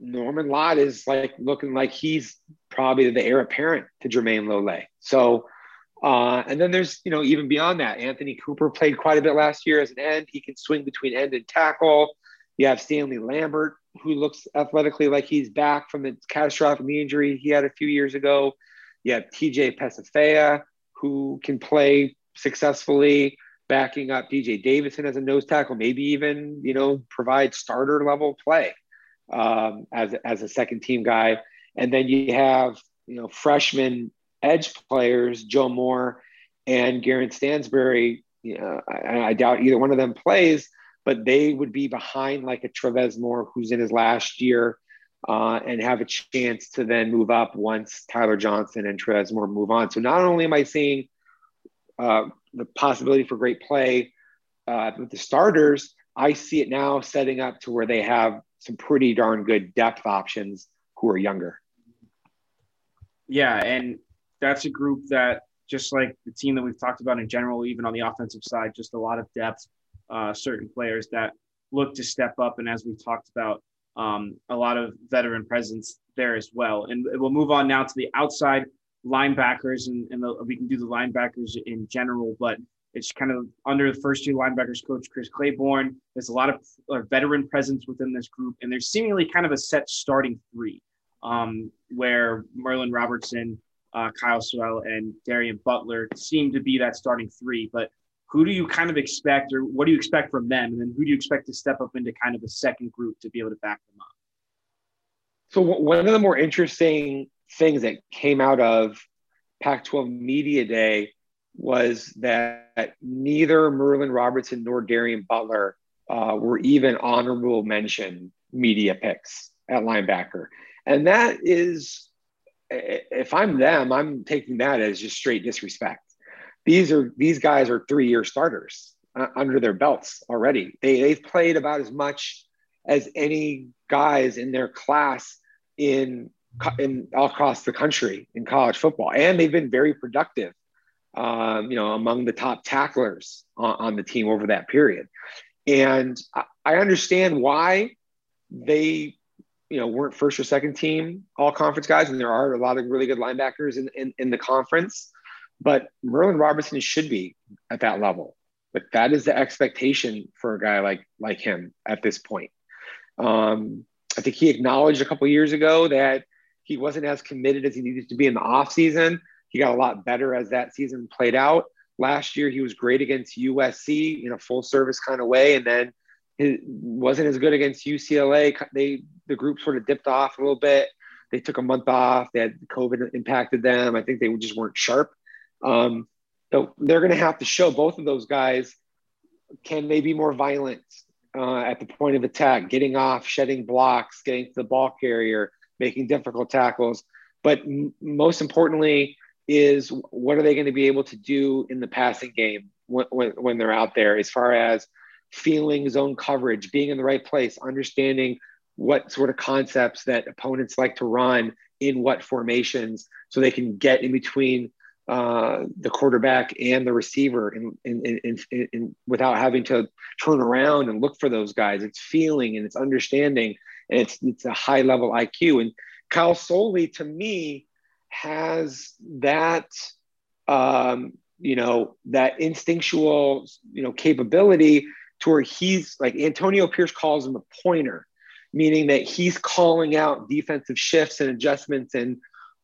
Norman Lott is like looking like he's probably the heir apparent to Jermayne Lole. So uh, and then there's, you know, even beyond that, Anthony Cooper played quite a bit last year as an end. He can swing between end and tackle. You have Stanley Lambert, who looks athletically like he's back from the catastrophic knee injury he had a few years ago. You have TJ Pesefea, who can play successfully, backing up DJ Davidson as a nose tackle, maybe even, you know, provide starter level play um, as, as a second team guy. And then you have, you know, freshman edge players, Joe Moore and Garrett Stansbury, you know, I, I, doubt either one of them plays, but they would be behind like a Travez Moore who's in his last year uh, and have a chance to then move up once Tyler Johnson and Travez Moore move on. So not only am I seeing uh, the possibility for great play uh, with the starters, I see it now setting up to where they have some pretty darn good depth options who are younger. Yeah, and that's a group that just like the team that we've talked about in general, even on the offensive side, just a lot of depth, uh, certain players that look to step up. And as we talked about, um, a lot of veteran presence there as well. And we'll move on now to the outside linebackers, and, and the, we can do the linebackers in general, but it's kind of under the first two linebackers coach Chris Claiborne. There's a lot of uh, veteran presence within this group, and there's seemingly kind of a set starting three, um, where Merlin Robertson uh, Kyle Soelle and Darian Butler seem to be that starting three. But who do you kind of expect, or what do you expect from them? And then who do you expect to step up into kind of a second group to be able to back them up? So, one of the more interesting things that came out of Pac 12 Media Day was that neither Merlin Robertson nor Darian Butler uh, were even honorable mention media picks at linebacker. And that is if I'm them, I'm taking that as just straight disrespect. These are these guys are three year starters uh, under their belts already. They they've played about as much as any guys in their class in in all across the country in college football, and they've been very productive. Um, you know, among the top tacklers on, on the team over that period, and I, I understand why they you know weren't first or second team all conference guys, and there are a lot of really good linebackers in, in, in the conference. But Merlin Robertson should be at that level. But that is the expectation for a guy like like him at this point. Um, I think he acknowledged a couple years ago that he wasn't as committed as he needed to be in the off season. He got a lot better as that season played out. Last year, he was great against USC in a full service kind of way, and then it wasn't as good against UCLA. They the group sort of dipped off a little bit. They took a month off. They had COVID impacted them. I think they just weren't sharp. Um, So they're going to have to show both of those guys can they be more violent uh, at the point of attack, getting off, shedding blocks, getting to the ball carrier, making difficult tackles. But m- most importantly, is what are they going to be able to do in the passing game when, when, when they're out there as far as feeling zone coverage, being in the right place, understanding what sort of concepts that opponents like to run in what formations so they can get in between uh, the quarterback and the receiver in, without having to turn around and look for those guys. It's feeling and it's understanding and it's, it's a high level IQ. And Kyle Soelle, to me, has that, um, you know, that instinctual, you know, capability to where he's like Antonio Pierce calls him a pointer, meaning that he's calling out defensive shifts and adjustments and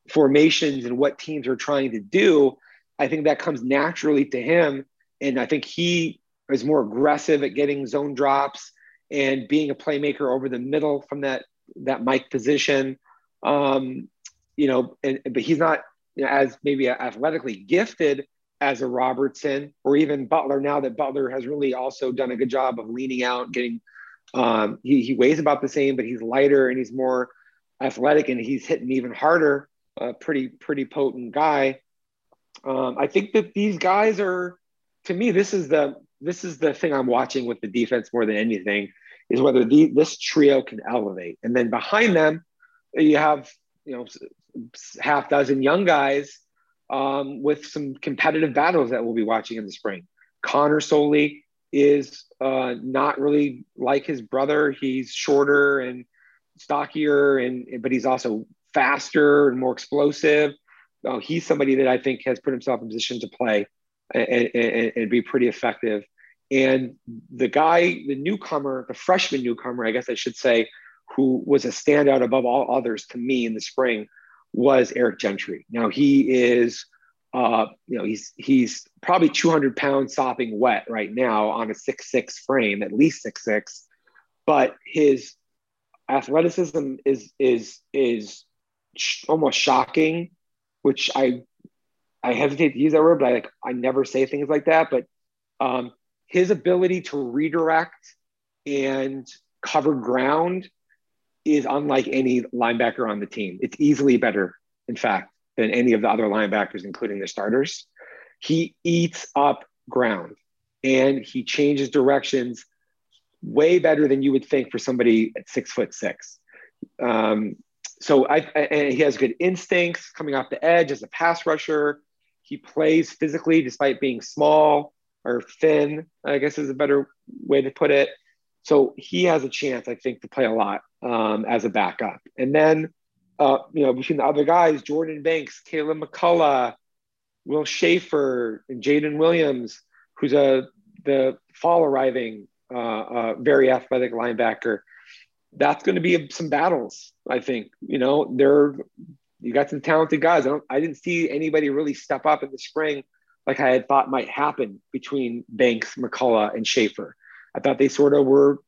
formations and what teams are trying to do. I think that comes naturally to him. And I think he is more aggressive at getting zone drops and being a playmaker over the middle from that that Mike position. Um, you know, and but he's not you know, as maybe athletically gifted as a Robertson or even Butler. Now that Butler has really also done a good job of leaning out, getting um, he, he weighs about the same, but he's lighter and he's more athletic and he's hitting even harder. A pretty pretty potent guy. Um, I think that these guys are, to me, this is the this is the thing I'm watching with the defense more than anything is whether the, this trio can elevate. And then behind them, you have you know half dozen young guys um, with some competitive battles that we'll be watching in the spring. Connor Soelle is uh, not really like his brother. He's shorter and stockier, and but he's also faster and more explosive. Uh, he's somebody that I think has put himself in position to play and, and, and, be pretty effective. And the guy, the newcomer, the freshman newcomer, I guess I should say, who was a standout above all others to me in the spring was Eric Gentry. Now he is, uh, you know, he's he's probably 200 pounds sopping wet right now on a six six frame, at least six six, but his athleticism is is is sh- almost shocking, which I I hesitate to use that word, but I like I never say things like that. But um, his ability to redirect and cover ground is unlike any linebacker on the team. It's easily better, in fact, than any of the other linebackers, including the starters. He eats up ground and he changes directions way better than you would think for somebody at six foot six. Um, so I, and he has good instincts coming off the edge as a pass rusher. He plays physically despite being small or thin, I guess is a better way to put it. So he has a chance, I think, to play a lot um, as a backup. And then, uh, you know, between the other guys, Jordan Banks, Caleb McCullough, Will Schaefer, and Jaden Williams, who's a the fall arriving, uh, uh, very athletic linebacker that's going to be some battles. I think you know there you got some talented guys. I don't I didn't see anybody really step up in the spring like I had thought might happen between Banks, McCullough, and Schaefer. I thought they sort of were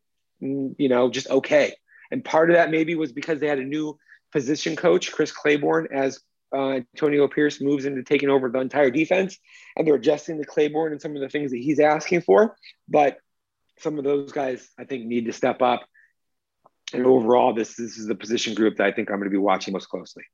mm, you know just okay. And part of that maybe was because they had a new position coach, Chris Claiborne, as uh, Antonio Pierce moves into taking over the entire defense, and they're adjusting to Claiborne and some of the things that he's asking for. But some of those guys, I think, need to step up and overall, this this is the position group that I think I'm going to be watching most closely.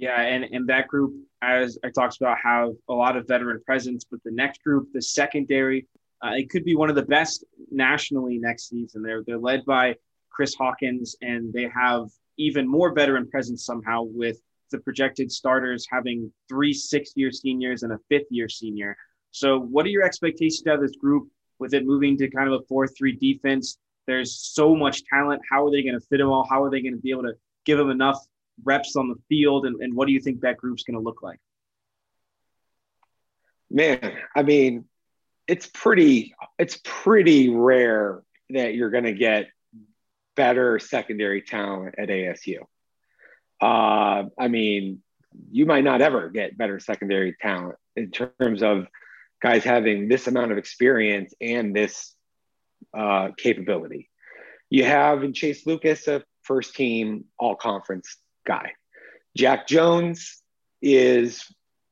Yeah, and and that group, as I talked about, have a lot of veteran presence. But the next group, the secondary, uh, it could be one of the best nationally next season. They're they're led by Chris Hawkins, and they have even more veteran presence somehow with the projected starters having three six-year seniors and a fifth-year senior. So, what are your expectations out of this group with it moving to kind of a four-three defense? There's so much talent. How are they going to fit them all? How are they going to be able to give them enough reps on the field? And, and what do you think that group's going to look like? Man, I mean, it's pretty it's pretty rare that you're going to get better secondary talent at ASU. Uh, I mean, you might not ever get better secondary talent in terms of guys having this amount of experience and this uh, capability. You have in Chase Lucas a first team all conference guy. Jack Jones is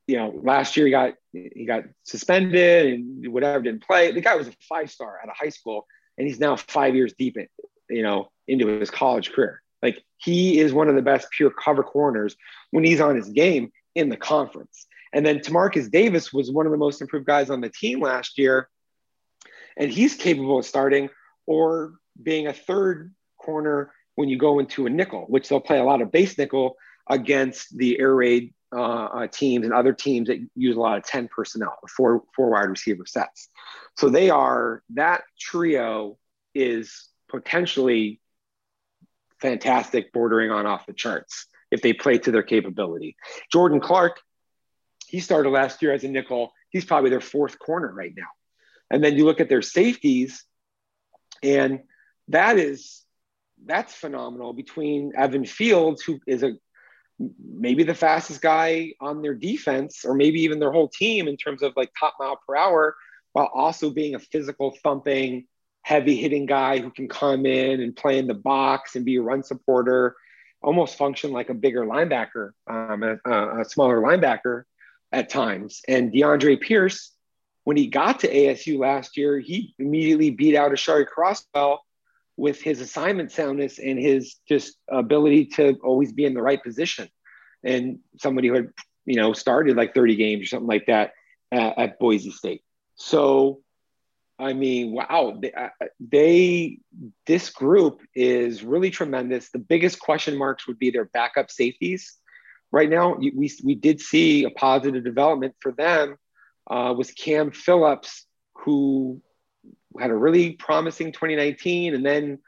you know, last year he got he got suspended and whatever didn't play. The guy was a five star out of high school, and he's now five years deep in, you know, into his college career. Like he is one of the best pure cover corners when he's on his game in the conference. And then Timarcus Davis was one of the most improved guys on the team last year, and he's capable of starting or being a third corner when you go into a nickel, which they'll play a lot of base nickel against the air raid uh, uh, teams and other teams that use a lot of 10 personnel, four, four wide receiver sets. So they are, that trio is potentially fantastic, bordering on off the charts if they play to their capability. Jordan Clark, he started last year as a nickel. He's probably their fourth corner right now. And then you look at their safeties, and that is that's phenomenal between Evan Fields, who is a maybe the fastest guy on their defense, or maybe even their whole team in terms of like top mile per hour, while also being a physical thumping, heavy hitting guy who can come in and play in the box and be a run supporter, almost function like a bigger linebacker, um, a, a smaller linebacker at times. And DeAndre Pierce, when he got to ASU last year, he immediately beat out Aashari Crosswell with his assignment soundness and his just ability to always be in the right position. And somebody who had, you know, started like 30 games or something like that at, at Boise State. So, I mean, wow, they, uh, they, this group is really tremendous. The biggest question marks would be their backup safeties. Right now, we, we did see a positive development for them uh, with Cam Phillips, who had a really promising 2019 and then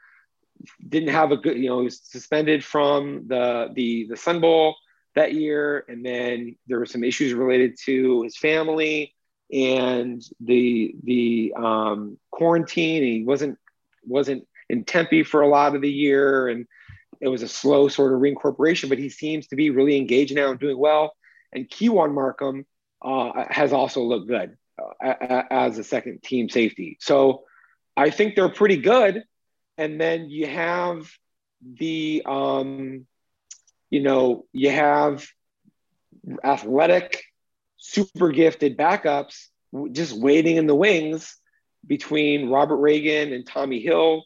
didn't have a good, you know, he was suspended from the the the Sun Bowl that year, and then there were some issues related to his family and the the um, quarantine. He wasn't wasn't in Tempe for a lot of the year, and it was a slow sort of reincorporation. But he seems to be really engaged now and doing well. And Keyjuan Markham uh, has also looked good as a second team safety. So I think they're pretty good. And then you have the, um, you know, you have athletic, super gifted backups just waiting in the wings between Robert Reagan and Tommi Hill,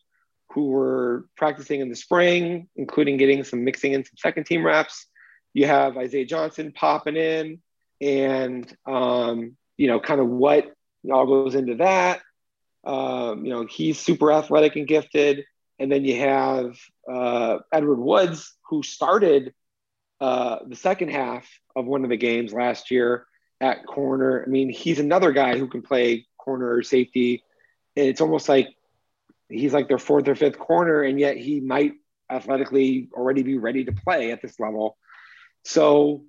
who were practicing in the spring, including getting some mixing in some second team reps. You have Isaiah Johnson popping in, and um, you know, kind of what all goes into that. Um, you know, he's super athletic and gifted. And then you have uh, Edward Woods, who started uh, the second half of one of the games last year at corner. I mean, he's another guy who can play corner or safety. And it's almost like he's like their fourth or fifth corner, and yet he might athletically already be ready to play at this level. So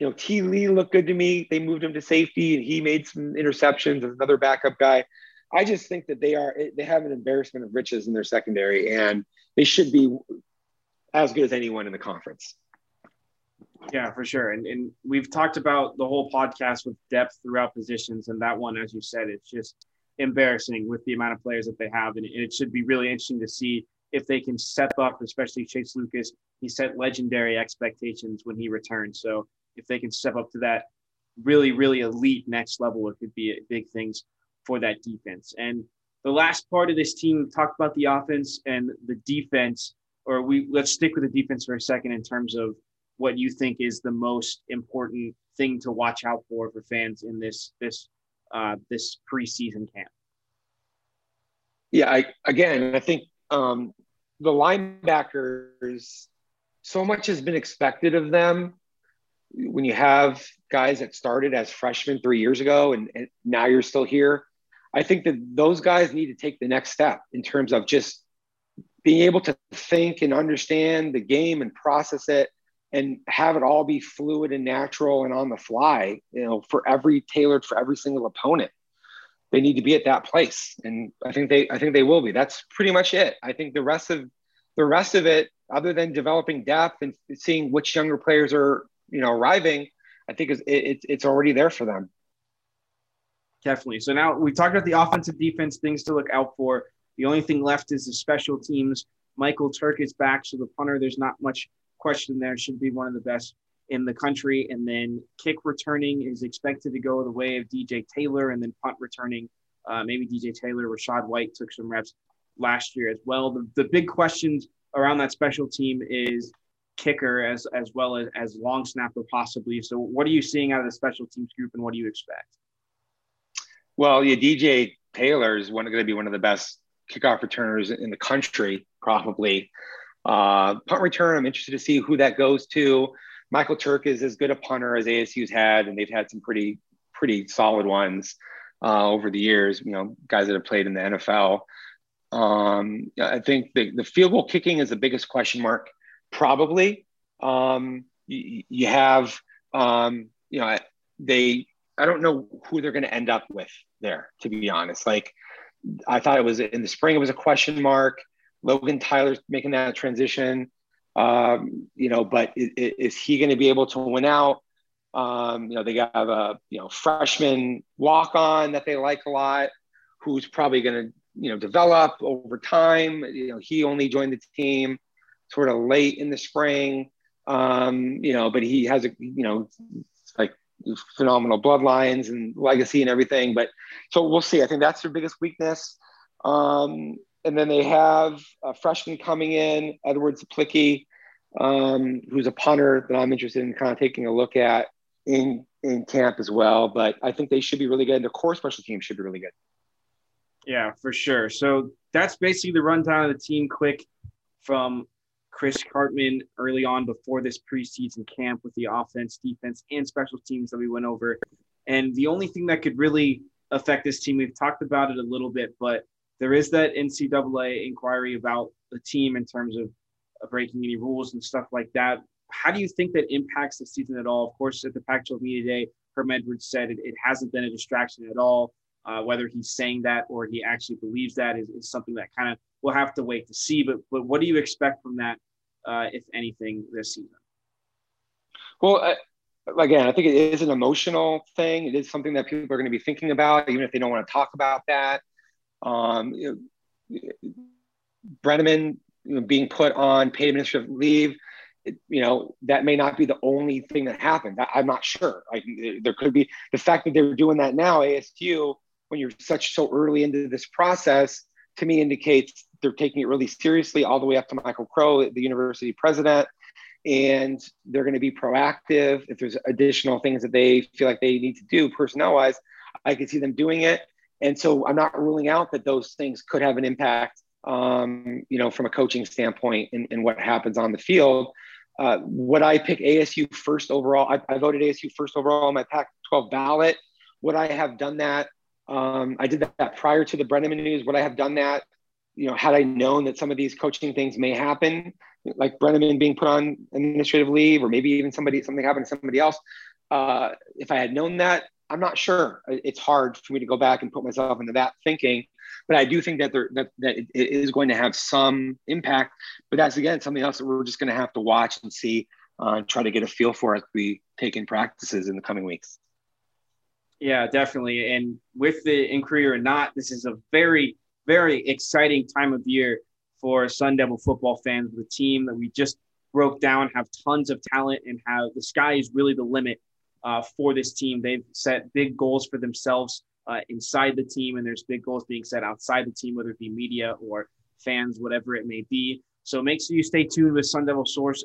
you know, T. Lee looked good to me. They moved him to safety, and he made some interceptions as another backup guy. I just think that they are they have an embarrassment of riches in their secondary, and they should be as good as anyone in the conference. Yeah, for sure. And and we've talked about the whole podcast with depth throughout positions, and that one, as you said, it's just embarrassing with the amount of players that they have, and it should be really interesting to see if they can step up, especially Chase Lucas. He set legendary expectations when he returned, so if they can step up to that really, really elite next level, it could be big things for that defense. And the last part of this team talked about the offense and the defense, or we let's stick with the defense for a second in terms of what you think is the most important thing to watch out for for fans in this this uh, this preseason camp. Yeah, I, again, I think um, the linebackers. So much has been expected of them when you have guys that started as freshmen three years ago and, and, now you're still here, I think that those guys need to take the next step in terms of just being able to think and understand the game and process it and have it all be fluid and natural and on the fly, you know, for every tailored for every single opponent. They need to be at that place. And I think they I think they will be. That's pretty much it. I think the rest of the rest of it, other than developing depth and seeing which younger players are you know arriving, I think it's it, it's already there for them. Definitely. So now we've talked about the offensive defense things to look out for. The only thing left is the special teams. Michael Turk is back, so the punter, there's not much question there. Should be one of the best in the country. And then kick returning is expected to go the way of DJ Taylor, and then punt returning, uh, maybe DJ Taylor, Rachaad White took some reps last year as well. The, the big questions around that special team is kicker as as well as as long snapper possibly. So what are you seeing out of the special teams group, and what do you expect? Well, yeah, DJ Taylor is one going to be one of the best kickoff returners in the country, probably. Uh, punt return, I'm interested to see who that goes to. Michael Turk is as good a punter as ASU's had, and they've had some pretty pretty solid ones uh, over the years. You know, guys that have played in the NFL. Um, I think the, the field goal kicking is the biggest question mark, probably. Um, you, you have, um, you know, they. I don't know who they're going to end up with there, to be honest. Like, I thought it was in the spring. It was a question mark. Logan Tyler's making that transition. Um, you know, but is, is he going to be able to win out? Um, you know, they got a you know freshman walk on that they like a lot, who's probably going to you know develop over time. You know, he only joined the team sort of late in the spring. Um, you know, but he has a you know like phenomenal bloodlines and legacy and everything. But so we'll see. I think that's their biggest weakness. Um, and then they have a freshman coming in, Edwards Czaplicki, um, who's a punter that I'm interested in kind of taking a look at in in camp as well. But I think they should be really good. And the core special team should be really good. Yeah, for sure. So that's basically the rundown of the team quick from Chris Karpman early on before this preseason camp with the offense, defense, and special teams that we went over. And the only thing that could really affect this team, we've talked about it a little bit, but there is that NCAA inquiry about the team in terms of breaking any rules and stuff like that. How do you think that impacts the season at all? Of course, at the Pac-12 Media Day, Herm Edwards said it, it hasn't been a distraction at all. Uh, whether he's saying that or he actually believes that is, is something that kind of we'll have to wait to see. But but what do you expect from that, uh, if anything, this season? Well, uh, again, I think it is an emotional thing. It is something that people are going to be thinking about, even if they don't want to talk about that. Um, you know, Breneman you know, being put on paid administrative leave, it, you know, that may not be the only thing that happened. I, am not sure. Like there could be the fact that they're doing that now, ASU, when you're such so early into this process, to me indicates they're taking it really seriously all the way up to Michael Crow, the university president. And they're going to be proactive. If there's additional things that they feel like they need to do personnel wise, I could see them doing it. And so I'm not ruling out that those things could have an impact um, you know, from a coaching standpoint and, what happens on the field. Uh, would I pick ASU first overall? I, I voted ASU first overall on my Pac 12 ballot. Would I have done that? Um, I did that prior to the Breneman news. Would I have done that? You know, had I known that some of these coaching things may happen, like Breneman being put on administrative leave, or maybe even somebody something happened to somebody else. Uh, if I had known that, I'm not sure. It's hard for me to go back and put myself into that thinking but I do think that there that, that it is going to have some impact. But that's again something else that we're just going to have to watch and see, uh, and try to get a feel for as we take in practices in the coming weeks. Yeah, definitely. And with the inquiry or not, this is a very, very exciting time of year for Sun Devil football fans. The team that we just broke down have tons of talent and have the sky is really the limit uh, for this team. They've set big goals for themselves uh, inside the team, and there's big goals being set outside the team, whether it be media or fans, whatever it may be. So make sure you stay tuned with Sun Devil Source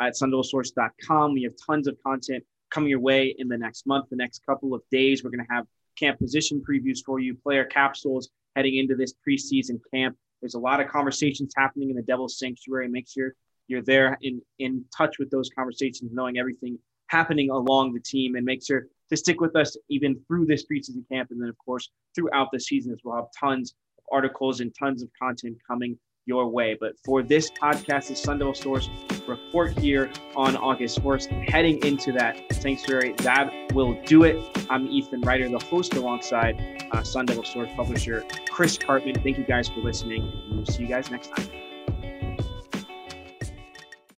at sundevilsource.com. We have tons of content coming your way in the next month, the next couple of days. We're going to have camp position previews for you, player capsules heading into this preseason camp. There's a lot of conversations happening in the Devil's Sanctuary. Make sure you're there in, in touch with those conversations, knowing everything happening along the team, and make sure to stick with us even through this preseason camp. And then, of course, throughout the season, as we'll have tons of articles and tons of content coming your way. But for this podcast, the Sun Devil Source report here on August 1st, heading into that sanctuary, that will do it. I'm Ethan Ryder, the host alongside uh, Sun Devil Source publisher Chris Karpman. Thank you guys for listening, we'll see you guys next time.